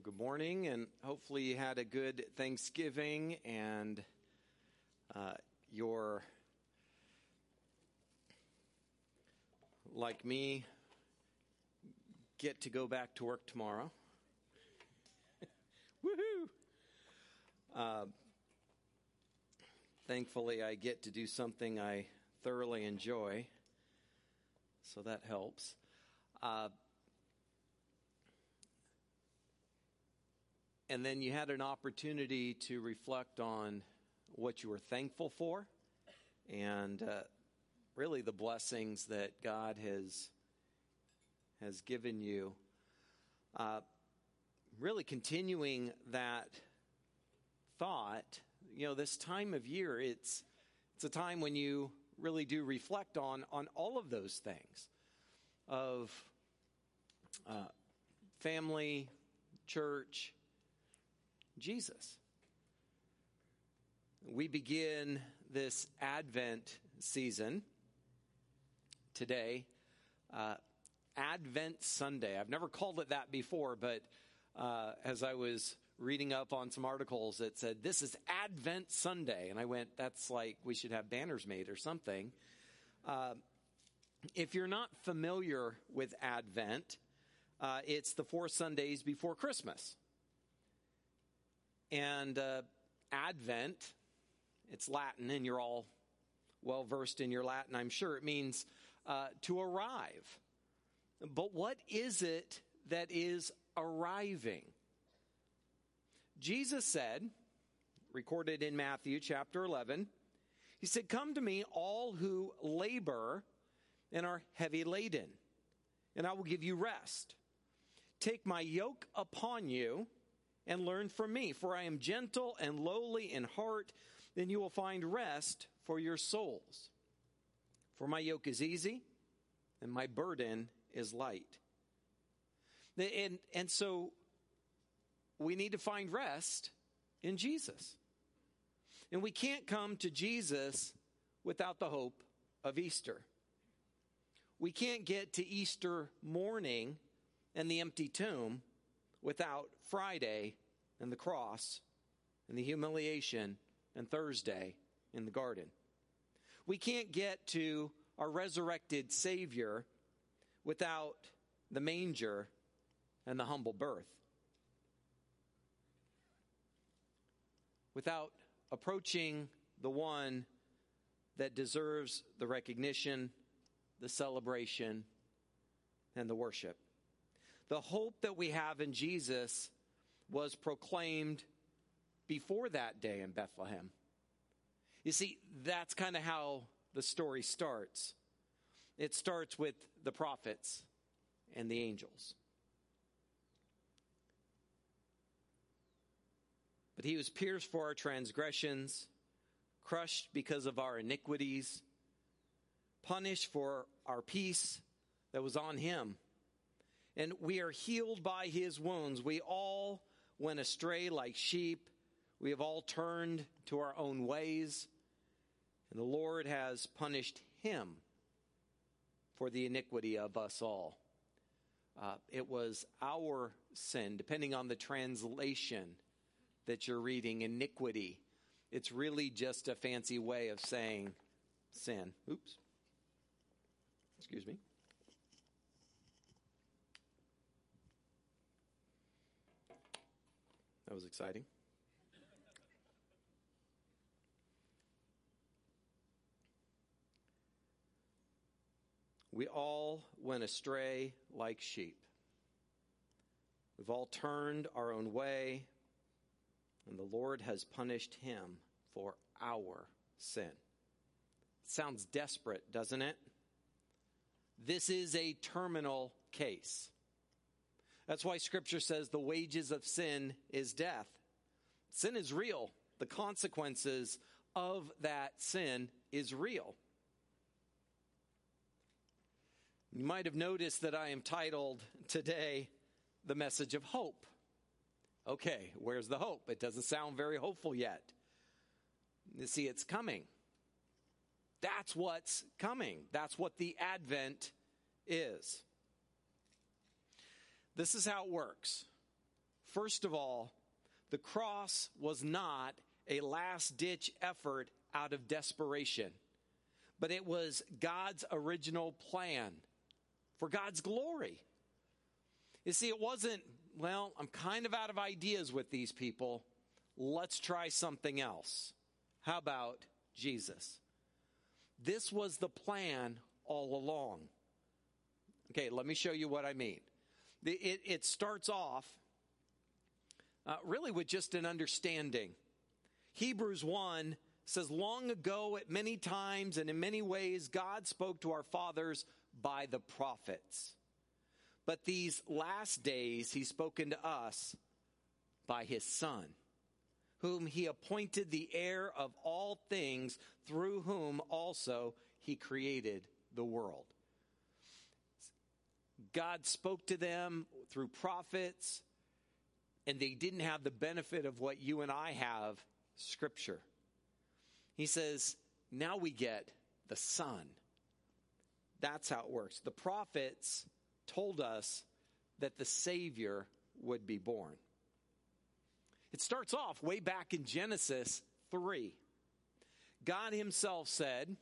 Well, good morning, and hopefully you had a good Thanksgiving and uh, you're, like me, get to go back to work tomorrow. Woohoo! Uh, thankfully, I get to do something I thoroughly enjoy, so that helps. Uh, and then you had an opportunity to reflect on what you were thankful for and uh, really the blessings that God has has given you. Uh, really continuing that thought, you know, this time of year, it's it's a time when you really do reflect on on all of those things of uh, family, church, Jesus. We begin this Advent season today, uh, Advent Sunday. I've never called it that before, but uh, as I was reading up on some articles, it said, This is Advent Sunday. And I went, That's like we should have banners made or something. Uh, if you're not familiar with Advent, uh, it's the four Sundays before Christmas. And uh, Advent, it's Latin, and you're all well versed in your Latin, I'm sure. It means uh, to arrive. But what is it that is arriving? Jesus said, recorded in Matthew chapter 11, He said, Come to me, all who labor and are heavy laden, and I will give you rest. Take my yoke upon you and learn from me, for I am gentle and lowly in heart, then you will find rest for your souls. For my yoke is easy and my burden is light. And, and so we need to find rest in Jesus. And we can't come to Jesus without the hope of Easter. We can't get to Easter morning and the empty tomb without Friday and the cross and the humiliation and Thursday in the garden. We can't get to our resurrected Savior without the manger and the humble birth. Without approaching the one that deserves the recognition, the celebration, and the worship. The hope that we have in Jesus was proclaimed before that day in Bethlehem. You see, that's kind of how the story starts. It starts with the prophets and the angels. But he was pierced for our transgressions, crushed because of our iniquities, punished for our peace that was on him and we are healed by his wounds. We all went astray like sheep. We have all turned to our own ways, and the Lord has punished him for the iniquity of us all. Uh, it was our sin, depending on the translation that you're reading, iniquity. It's really just a fancy way of saying sin. Oops. Excuse me. That was exciting. We all went astray like sheep. We've all turned our own way, and the Lord has punished him for our sin. Sounds desperate, doesn't it? This is a terminal case. That's why scripture says the wages of sin is death. Sin is real. The consequences of that sin is real. You might have noticed that I am titled today The Message of Hope. Okay, where's the hope? It doesn't sound very hopeful yet. You see, it's coming. That's what's coming. That's what the Advent is. This is how it works. First of all, the cross was not a last ditch effort out of desperation, but it was God's original plan for God's glory. You see, it wasn't, well, I'm kind of out of ideas with these people. Let's try something else. How about Jesus? This was the plan all along. Okay, let me show you what I mean. It, it starts off uh, really with just an understanding. Hebrews 1 says, Long ago, at many times and in many ways, God spoke to our fathers by the prophets. But these last days, He's spoken to us by His Son, whom He appointed the heir of all things, through whom also He created the world. God spoke to them through prophets, and they didn't have the benefit of what you and I have scripture. He says, now we get the Son. That's how it works. The prophets told us that the Savior would be born. It starts off way back in Genesis 3. God Himself said,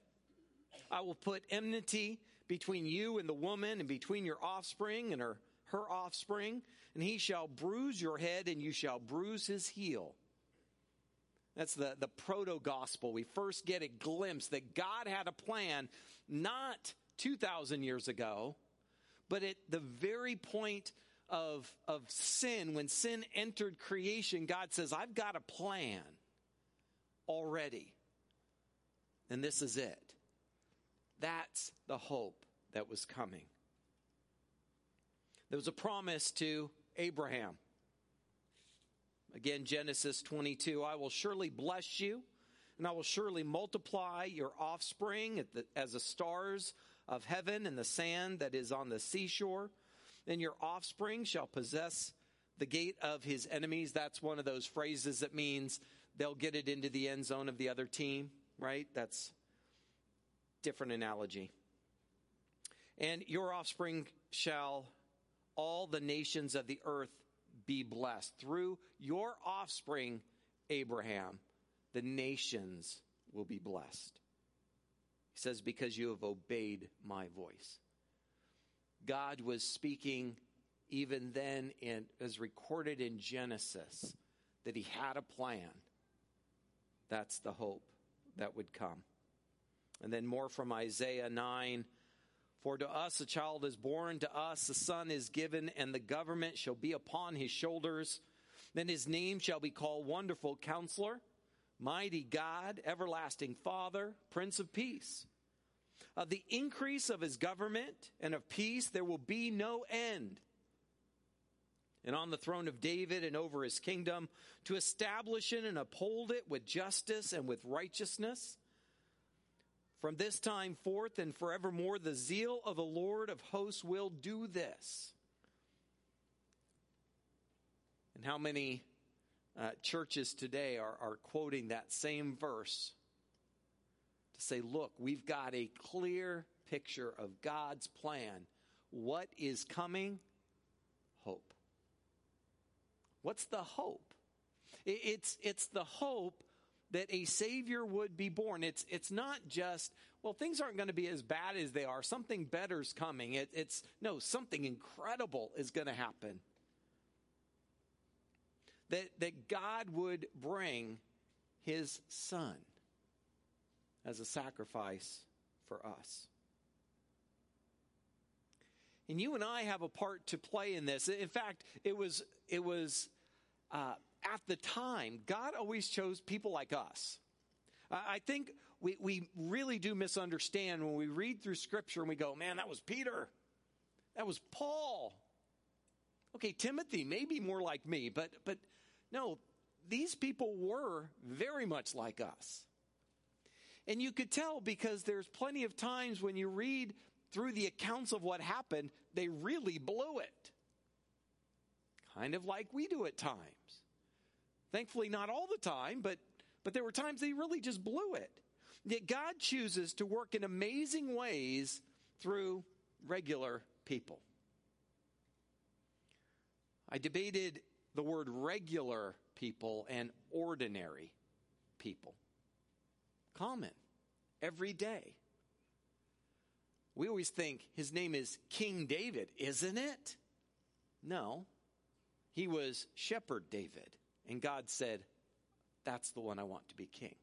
I will put enmity between you and the woman, and between your offspring and her, her offspring, and he shall bruise your head, and you shall bruise his heel. That's the, the proto gospel. We first get a glimpse that God had a plan not 2,000 years ago, but at the very point of, of sin, when sin entered creation, God says, I've got a plan already. And this is it. That's the hope that was coming. There was a promise to Abraham. Again, Genesis 22 I will surely bless you, and I will surely multiply your offspring as the stars of heaven and the sand that is on the seashore. Then your offspring shall possess the gate of his enemies. That's one of those phrases that means they'll get it into the end zone of the other team, right? That's different analogy. And your offspring shall all the nations of the earth be blessed. Through your offspring, Abraham, the nations will be blessed. He says, Because you have obeyed my voice. God was speaking even then, and as recorded in Genesis, that he had a plan. That's the hope that would come. And then more from Isaiah 9. For to us a child is born, to us a son is given, and the government shall be upon his shoulders. Then his name shall be called Wonderful Counselor, Mighty God, Everlasting Father, Prince of Peace. Of the increase of his government and of peace there will be no end. And on the throne of David and over his kingdom, to establish it and uphold it with justice and with righteousness from this time forth and forevermore, the zeal of the Lord of hosts will do this. And how many uh, churches today are, are quoting that same verse to say, look, we've got a clear picture of God's plan. What is coming? Hope. What's the hope? It's, it's the hope that a Savior would be born. It's, it's not just, well, things aren't going to be as bad as they are. Something better's coming. It, it's, no, something incredible is going to happen. That, that God would bring His Son as a sacrifice for us. And you and I have a part to play in this. In fact, it was, it was, uh, the time, God always chose people like us. I think we, we really do misunderstand when we read through Scripture and we go, man, that was Peter. That was Paul. Okay, Timothy, maybe more like me, but, but no, these people were very much like us. And you could tell because there's plenty of times when you read through the accounts of what happened, they really blew it. Kind of like we do at times. Thankfully, not all the time, but, but there were times they really just blew it. Yet God chooses to work in amazing ways through regular people. I debated the word regular people and ordinary people. Common, every day. We always think his name is King David, isn't it? No. He was Shepherd David. And God said, That's the one I want to be king.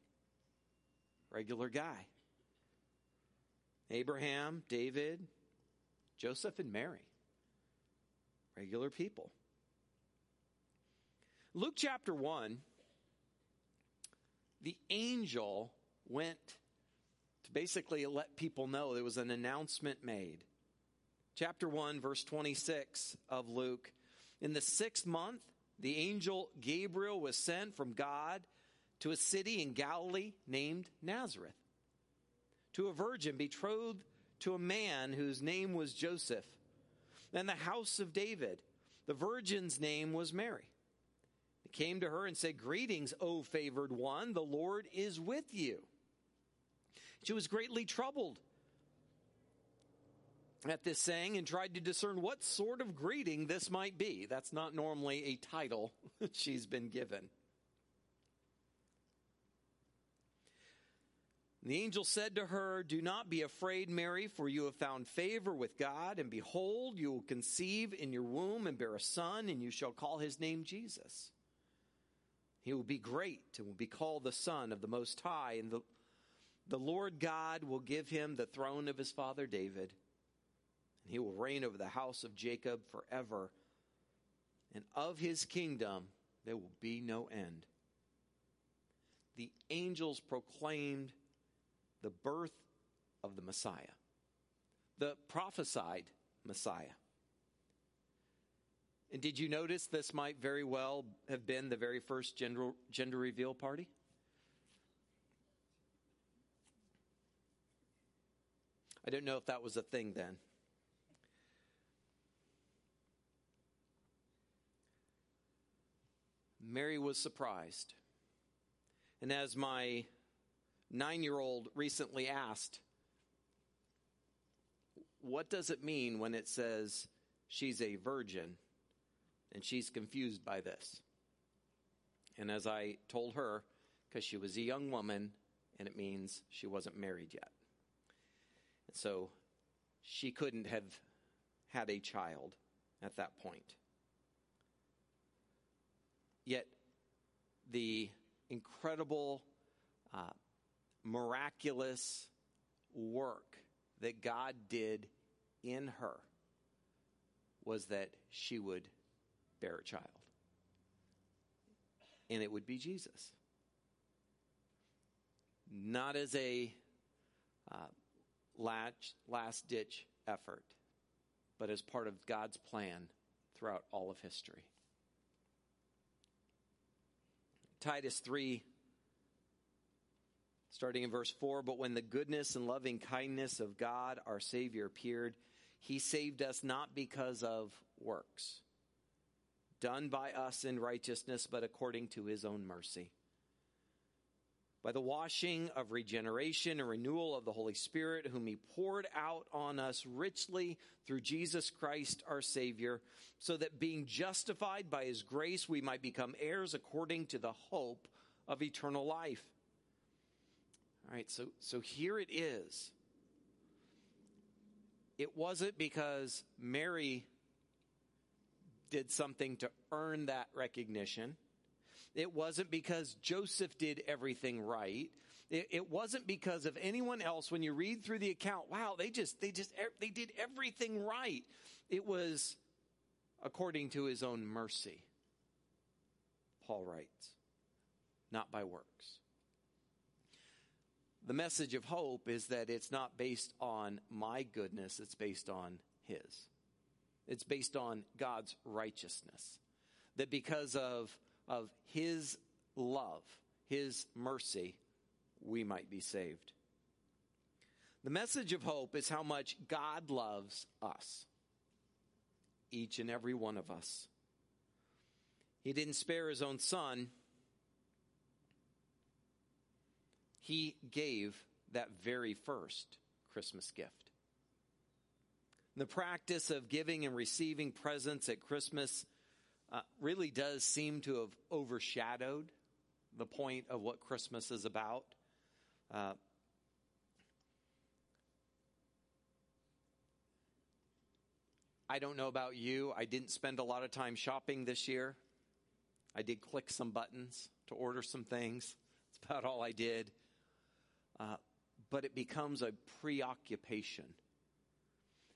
Regular guy. Abraham, David, Joseph, and Mary. Regular people. Luke chapter 1, the angel went to basically let people know there was an announcement made. Chapter 1, verse 26 of Luke. In the sixth month, the angel Gabriel was sent from God to a city in Galilee named Nazareth, to a virgin betrothed to a man whose name was Joseph, and the house of David. The virgin's name was Mary He came to her and said, Greetings, O favored one, the Lord is with you. She was greatly troubled at this saying and tried to discern what sort of greeting this might be. That's not normally a title she's been given. The angel said to her, Do not be afraid, Mary, for you have found favor with God, and behold, you will conceive in your womb and bear a son, and you shall call his name Jesus. He will be great and will be called the Son of the Most High, and the, the Lord God will give him the throne of his father David, and he will reign over the house of Jacob forever, and of his kingdom there will be no end. The angels proclaimed the birth of the Messiah, the prophesied Messiah. And did you notice this might very well have been the very first gender, gender reveal party? I don't know if that was a thing then. Mary was surprised. And as my nine year old recently asked, what does it mean when it says she's a virgin? and she's confused by this. And as I told her, because she was a young woman, and it means she wasn't married yet. And so she couldn't have had a child at that point. Yet the incredible, uh, miraculous work that God did in her was that she would bear a child. And it would be Jesus. Not as a uh, last ditch effort, but as part of God's plan throughout all of history. Titus 3, starting in verse 4 But when the goodness and loving kindness of God our Savior appeared, he saved us not because of works done by us in righteousness, but according to his own mercy. By the washing of regeneration and renewal of the Holy Spirit, whom he poured out on us richly through Jesus Christ our Savior, so that being justified by his grace, we might become heirs according to the hope of eternal life. All right, so, so here it is. It wasn't because Mary did something to earn that recognition. It wasn't because Joseph did everything right. It, it, wasn't because of anyone else. When you read through the account, wow, they just, they just, they did everything right. It was according to his own mercy. Paul writes, not by works. The message of hope is that it's not based on my goodness, it's based on his. It's based on God's righteousness. That because of, of His love, His mercy, we might be saved. The message of hope is how much God loves us, each and every one of us. He didn't spare His own Son, He gave that very first Christmas gift. The practice of giving and receiving presents at Christmas uh, really does seem to have overshadowed the point of what Christmas is about. Uh, I don't know about you. I didn't spend a lot of time shopping this year. I did click some buttons to order some things. That's about all I did. Uh, but it becomes a preoccupation.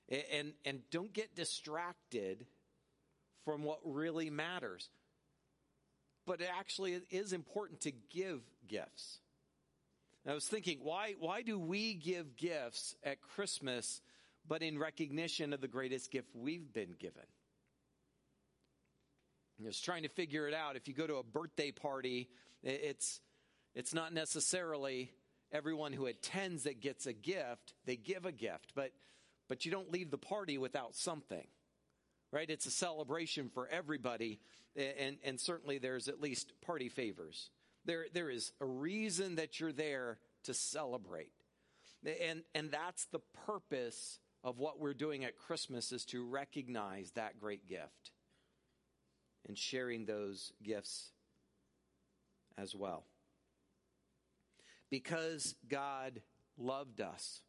And, and, and don't get distracted from what really matters. But it actually is important to give gifts. I was thinking, why, why do we give gifts at Christmas but in recognition of the greatest gift we've been given. I was trying to figure it out. If you go to a birthday party, it's, it's not necessarily everyone who attends that gets a gift, they give a gift, but, but you don't leave the party without something, right? It's a celebration for everybody, and, and certainly there's at least party favors. There, there is a reason that you're there to celebrate. And, and that's the purpose of what we're doing at Christmas is to recognize that great gift and sharing those gifts as well. Because God loved us.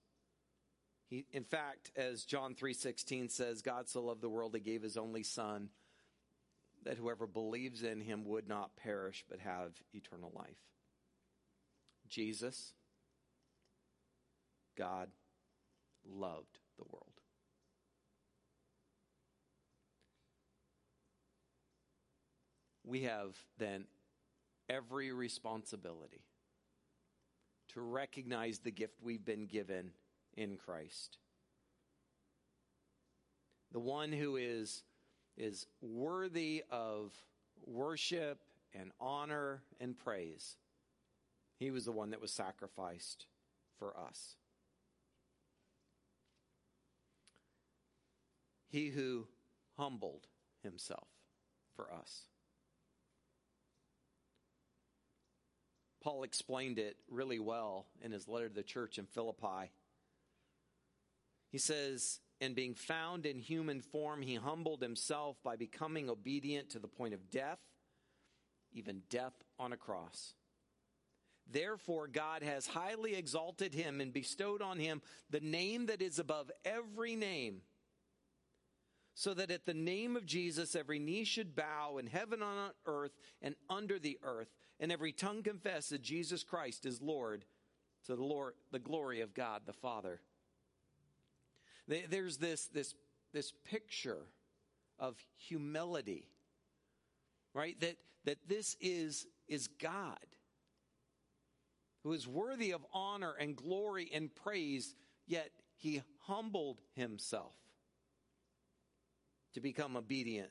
He, in fact, as John 3:16 says, God so loved the world he gave his only son that whoever believes in him would not perish but have eternal life. Jesus God loved the world. We have then every responsibility to recognize the gift we've been given in Christ. The one who is, is worthy of worship and honor and praise. He was the one that was sacrificed for us. He who humbled himself for us. Paul explained it really well in his letter to the church in Philippi. He says, And being found in human form, he humbled himself by becoming obedient to the point of death, even death on a cross. Therefore, God has highly exalted him and bestowed on him the name that is above every name so that at the name of Jesus every knee should bow in heaven on earth and under the earth, and every tongue confess that Jesus Christ is Lord to the Lord, the glory of God the Father. There's this, this, this picture of humility, right? That, that this is, is God who is worthy of honor and glory and praise, yet he humbled himself to become obedient.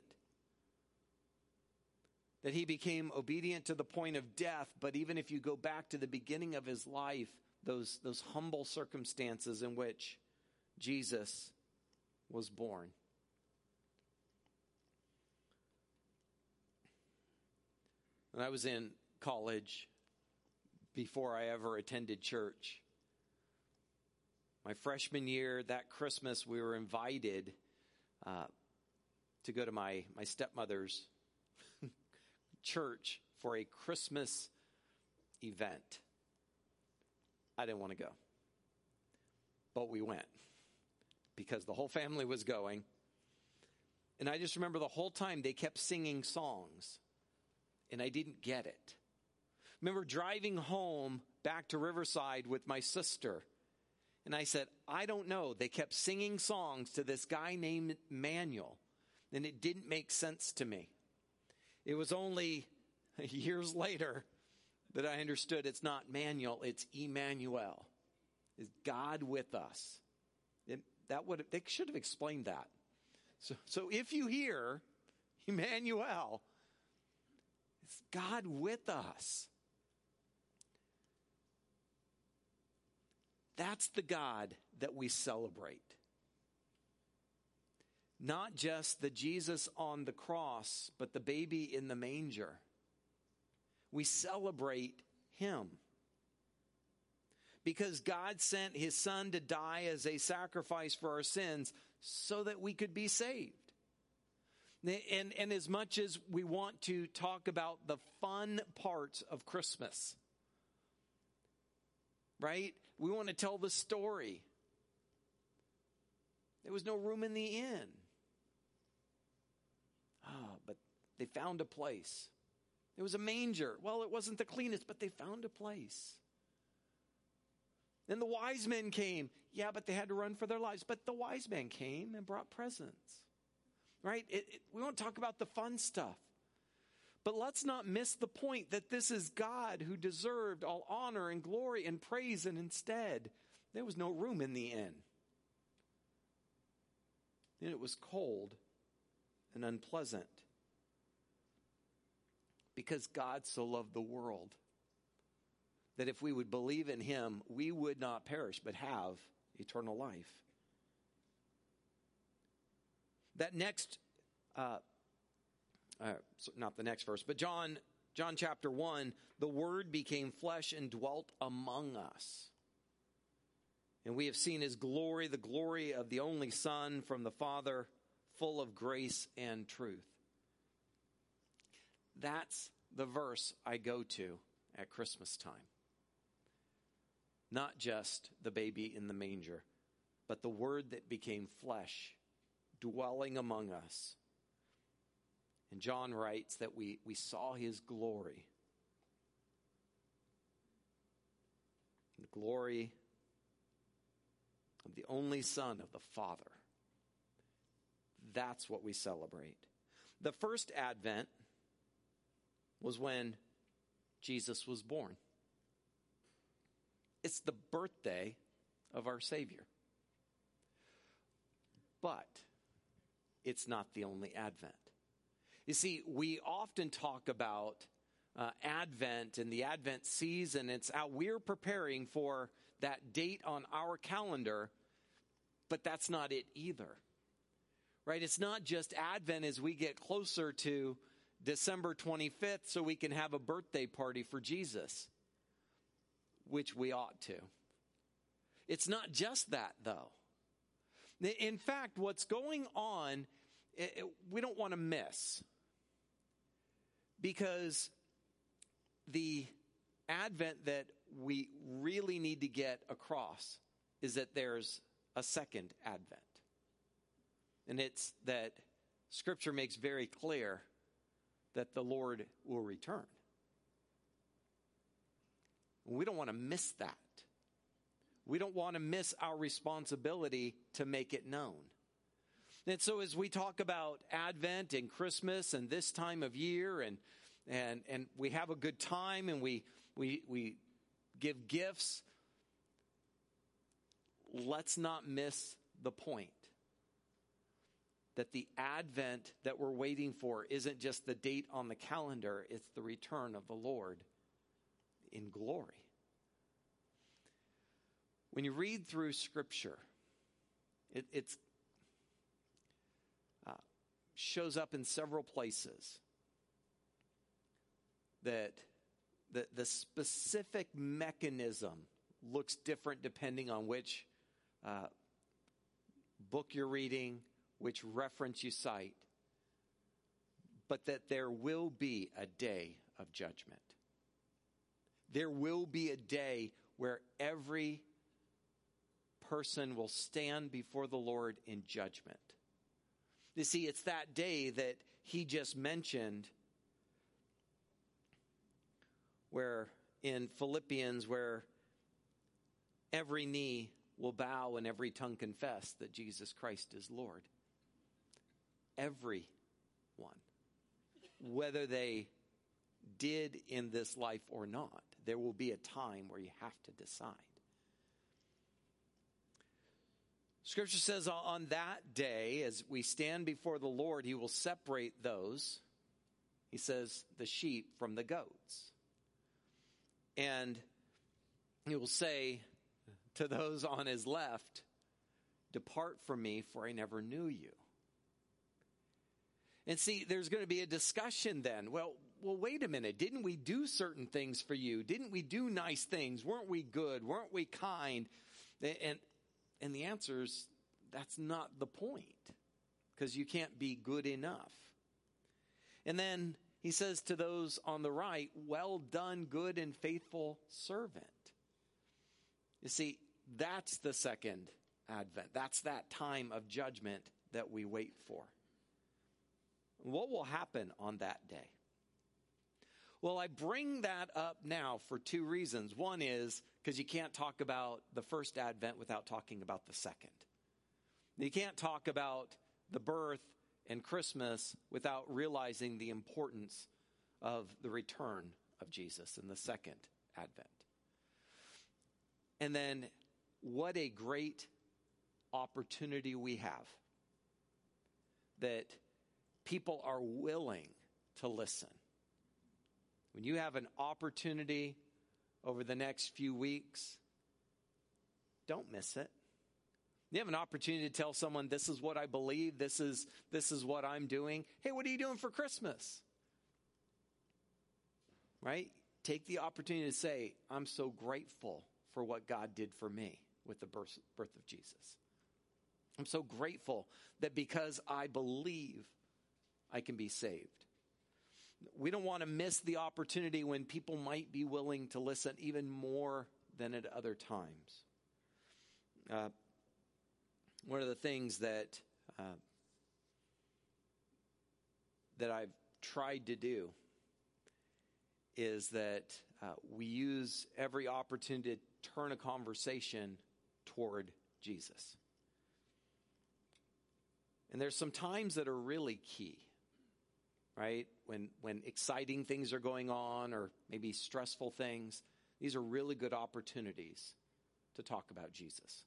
That he became obedient to the point of death, but even if you go back to the beginning of his life, those, those humble circumstances in which Jesus was born. When I was in college, before I ever attended church, my freshman year, that Christmas, we were invited uh, to go to my, my stepmother's church for a Christmas event. I didn't want to go. But we went because the whole family was going. And I just remember the whole time they kept singing songs, and I didn't get it. Remember driving home back to Riverside with my sister, and I said, I don't know. They kept singing songs to this guy named Manuel and it didn't make sense to me. It was only years later that I understood it's not Manuel, it's Emmanuel. Is God with us? That would they should have explained that. So, so if you hear Emmanuel, it's God with us. That's the God that we celebrate not just the Jesus on the cross, but the baby in the manger. We celebrate him. Because God sent his son to die as a sacrifice for our sins so that we could be saved. And, and as much as we want to talk about the fun parts of Christmas, right? We want to tell the story. There was no room in the inn. Ah, but they found a place. It was a manger. Well, it wasn't the cleanest, but they found a place. Then the wise men came. Yeah, but they had to run for their lives. But the wise men came and brought presents. Right? It, it, we won't talk about the fun stuff. But let's not miss the point that this is God who deserved all honor and glory and praise, and instead, there was no room in the inn. And it was cold and unpleasant because God so loved the world that if we would believe in him, we would not perish but have eternal life. That next, uh, uh, not the next verse, but John, John chapter 1, the Word became flesh and dwelt among us. And we have seen his glory, the glory of the only Son from the Father, full of grace and truth. That's the verse I go to at Christmas time. Not just the baby in the manger, but the word that became flesh, dwelling among us. And John writes that we, we saw his glory. The glory of the only Son of the Father. That's what we celebrate. The first Advent was when Jesus was born. It's the birthday of our Savior. But it's not the only Advent. You see, we often talk about uh, Advent and the Advent season. It's how we're preparing for that date on our calendar, but that's not it either. Right? It's not just Advent as we get closer to December 25th so we can have a birthday party for Jesus, which we ought to. It's not just that, though. In fact, what's going on, it, we don't want to miss. Because the advent that we really need to get across is that there's a second advent. And it's that Scripture makes very clear that the Lord will return. We don't want to miss that. We don't want to miss our responsibility to make it known. And so as we talk about Advent and Christmas and this time of year and and and we have a good time and we we we give gifts, let's not miss the point that the advent that we're waiting for isn't just the date on the calendar, it's the return of the Lord in glory. When you read through Scripture, it it's, uh, shows up in several places that the, the specific mechanism looks different depending on which uh, book you're reading, which reference you cite, but that there will be a day of judgment. There will be a day where every person will stand before the Lord in judgment. You see, it's that day that he just mentioned where in Philippians, where every knee will bow and every tongue confess that Jesus Christ is Lord everyone, whether they did in this life or not. There will be a time where you have to decide. Scripture says on that day, as we stand before the Lord, He will separate those, He says, the sheep from the goats. And He will say to those on His left, Depart from me, for I never knew you. And see, there's going to be a discussion then. Well, well, wait a minute. Didn't we do certain things for you? Didn't we do nice things? Weren't we good? Weren't we kind? And, and the answer is that's not the point because you can't be good enough. And then he says to those on the right, Well done, good and faithful servant. You see, that's the second advent. That's that time of judgment that we wait for. What will happen on that day? Well, I bring that up now for two reasons. One is because you can't talk about the first advent without talking about the second. You can't talk about the birth and Christmas without realizing the importance of the return of Jesus in the second advent. And then, what a great opportunity we have that people are willing to listen. When you have an opportunity over the next few weeks, don't miss it. You have an opportunity to tell someone, this is what I believe, this is, this is what I'm doing. Hey, what are you doing for Christmas? Right? Take the opportunity to say, I'm so grateful for what God did for me with the birth, birth of Jesus. I'm so grateful that because I believe, I can be saved. We don't want to miss the opportunity when people might be willing to listen even more than at other times. Uh, one of the things that uh, that I've tried to do is that uh, we use every opportunity to turn a conversation toward Jesus. And there's some times that are really key, right? When, when exciting things are going on or maybe stressful things, these are really good opportunities to talk about Jesus,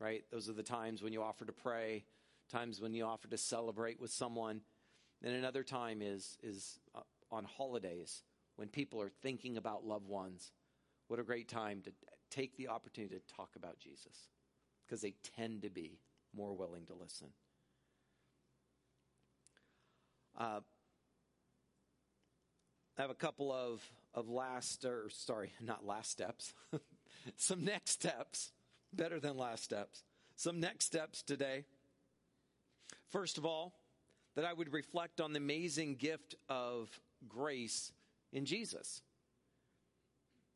right? Those are the times when you offer to pray, times when you offer to celebrate with someone. And another time is, is uh, on holidays when people are thinking about loved ones. What a great time to take the opportunity to talk about Jesus because they tend to be more willing to listen. Uh, I have a couple of, of last, or sorry, not last steps, some next steps, better than last steps, some next steps today. First of all, that I would reflect on the amazing gift of grace in Jesus.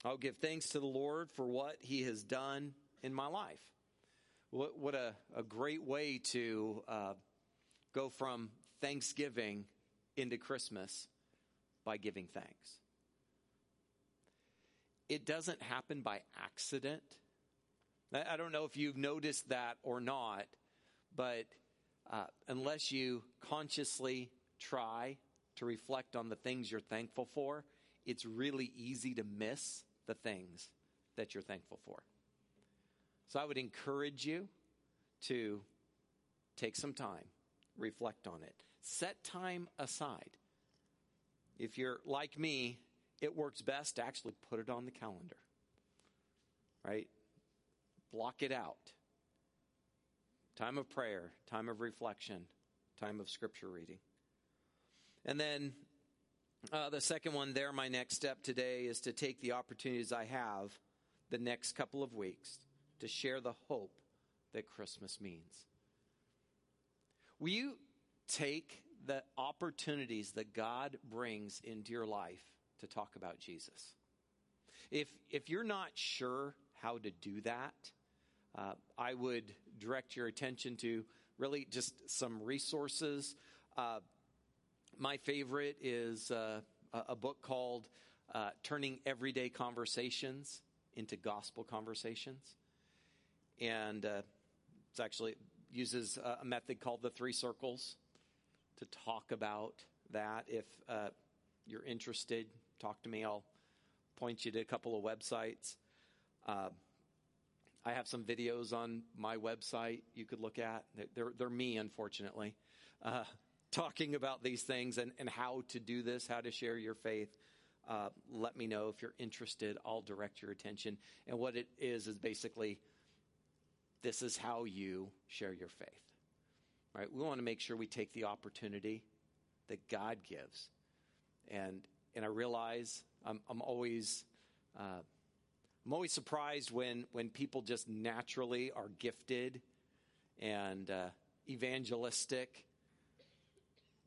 I'll give thanks to the Lord for what he has done in my life. What, what a, a great way to uh, go from Thanksgiving into Christmas by giving thanks. It doesn't happen by accident. I don't know if you've noticed that or not, but uh, unless you consciously try to reflect on the things you're thankful for, it's really easy to miss the things that you're thankful for. So I would encourage you to take some time, reflect on it. Set time aside. If you're like me, it works best to actually put it on the calendar. Right? Block it out. Time of prayer, time of reflection, time of scripture reading. And then uh, the second one there, my next step today is to take the opportunities I have the next couple of weeks to share the hope that Christmas means. Will you take the opportunities that God brings into your life to talk about Jesus. If, if you're not sure how to do that, uh, I would direct your attention to really just some resources. Uh, my favorite is uh, a book called uh, Turning Everyday Conversations into Gospel Conversations. And uh, it's actually uses a method called the three circles to talk about that. If uh, you're interested, talk to me. I'll point you to a couple of websites. Uh, I have some videos on my website you could look at. They're, they're me, unfortunately, uh, talking about these things and, and how to do this, how to share your faith. Uh, let me know if you're interested. I'll direct your attention. And what it is, is basically this is how you share your faith right? We want to make sure we take the opportunity that God gives. And, and I realize I'm, I'm always, uh, I'm always surprised when, when people just naturally are gifted and uh, evangelistic.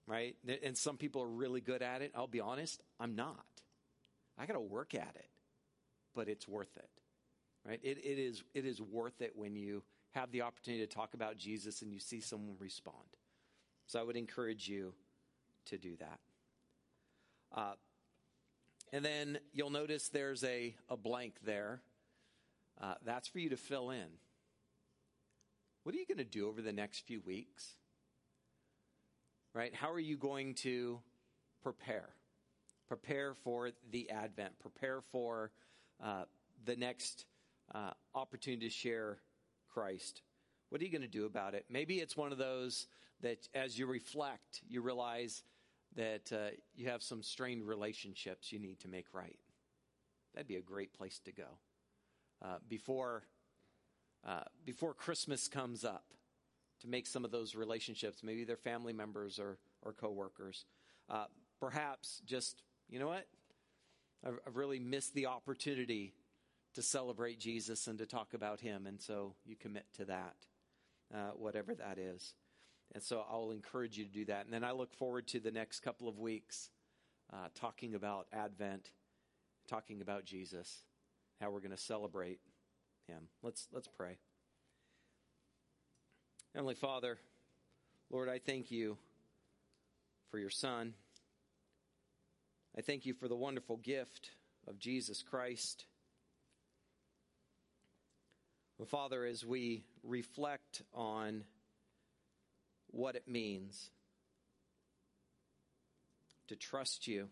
right? And some people are really good at it. I'll be honest, I'm not. I got to work at it, but it's worth it, right? It, it, is, it is worth it when you have the opportunity to talk about Jesus and you see someone respond. So I would encourage you to do that. Uh, and then you'll notice there's a, a blank there. Uh, that's for you to fill in. What are you going to do over the next few weeks? Right? How are you going to prepare? Prepare for the Advent. Prepare for uh, the next uh, opportunity to share Christ. What are you going to do about it? Maybe it's one of those that as you reflect, you realize that uh, you have some strained relationships you need to make right. That'd be a great place to go. Uh, before, uh, before Christmas comes up, to make some of those relationships, maybe they're family members or, or coworkers. Uh, perhaps just, you know what? I've, I've really missed the opportunity to celebrate Jesus and to talk about Him, and so you commit to that, uh, whatever that is. And so I'll encourage you to do that. And then I look forward to the next couple of weeks uh, talking about Advent, talking about Jesus, how we're going to celebrate Him. Let's, let's pray. Heavenly Father, Lord, I thank you for your Son. I thank you for the wonderful gift of Jesus Christ. Father, as we reflect on what it means to trust you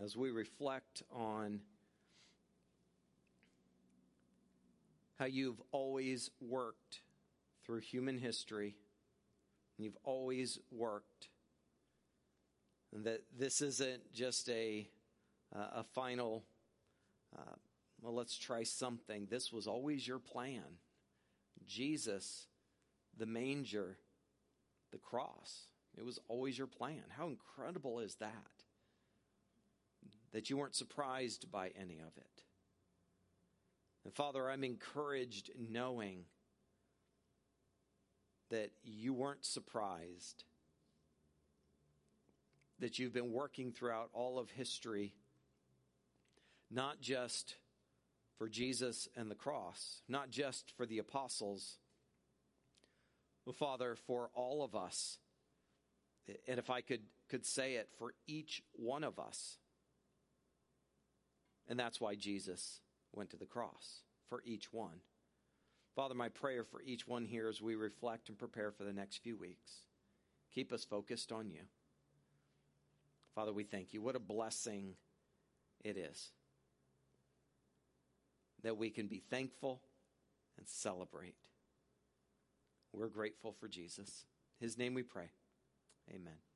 as we reflect on how you've always worked through human history. and You've always worked. And that this isn't just a, uh, a final, well, let's try something. This was always your plan. Jesus, the manger, the cross. It was always your plan. How incredible is that? That you weren't surprised by any of it. And Father, I'm encouraged knowing that you weren't surprised, that you've been working throughout all of history, not just for Jesus and the cross, not just for the apostles well, Father, for all of us, and if I could, could say it, for each one of us. And that's why Jesus went to the cross, for each one. Father, my prayer for each one here as we reflect and prepare for the next few weeks, keep us focused on you. Father, we thank you. What a blessing it is that we can be thankful and celebrate. We're grateful for Jesus. His name we pray. Amen.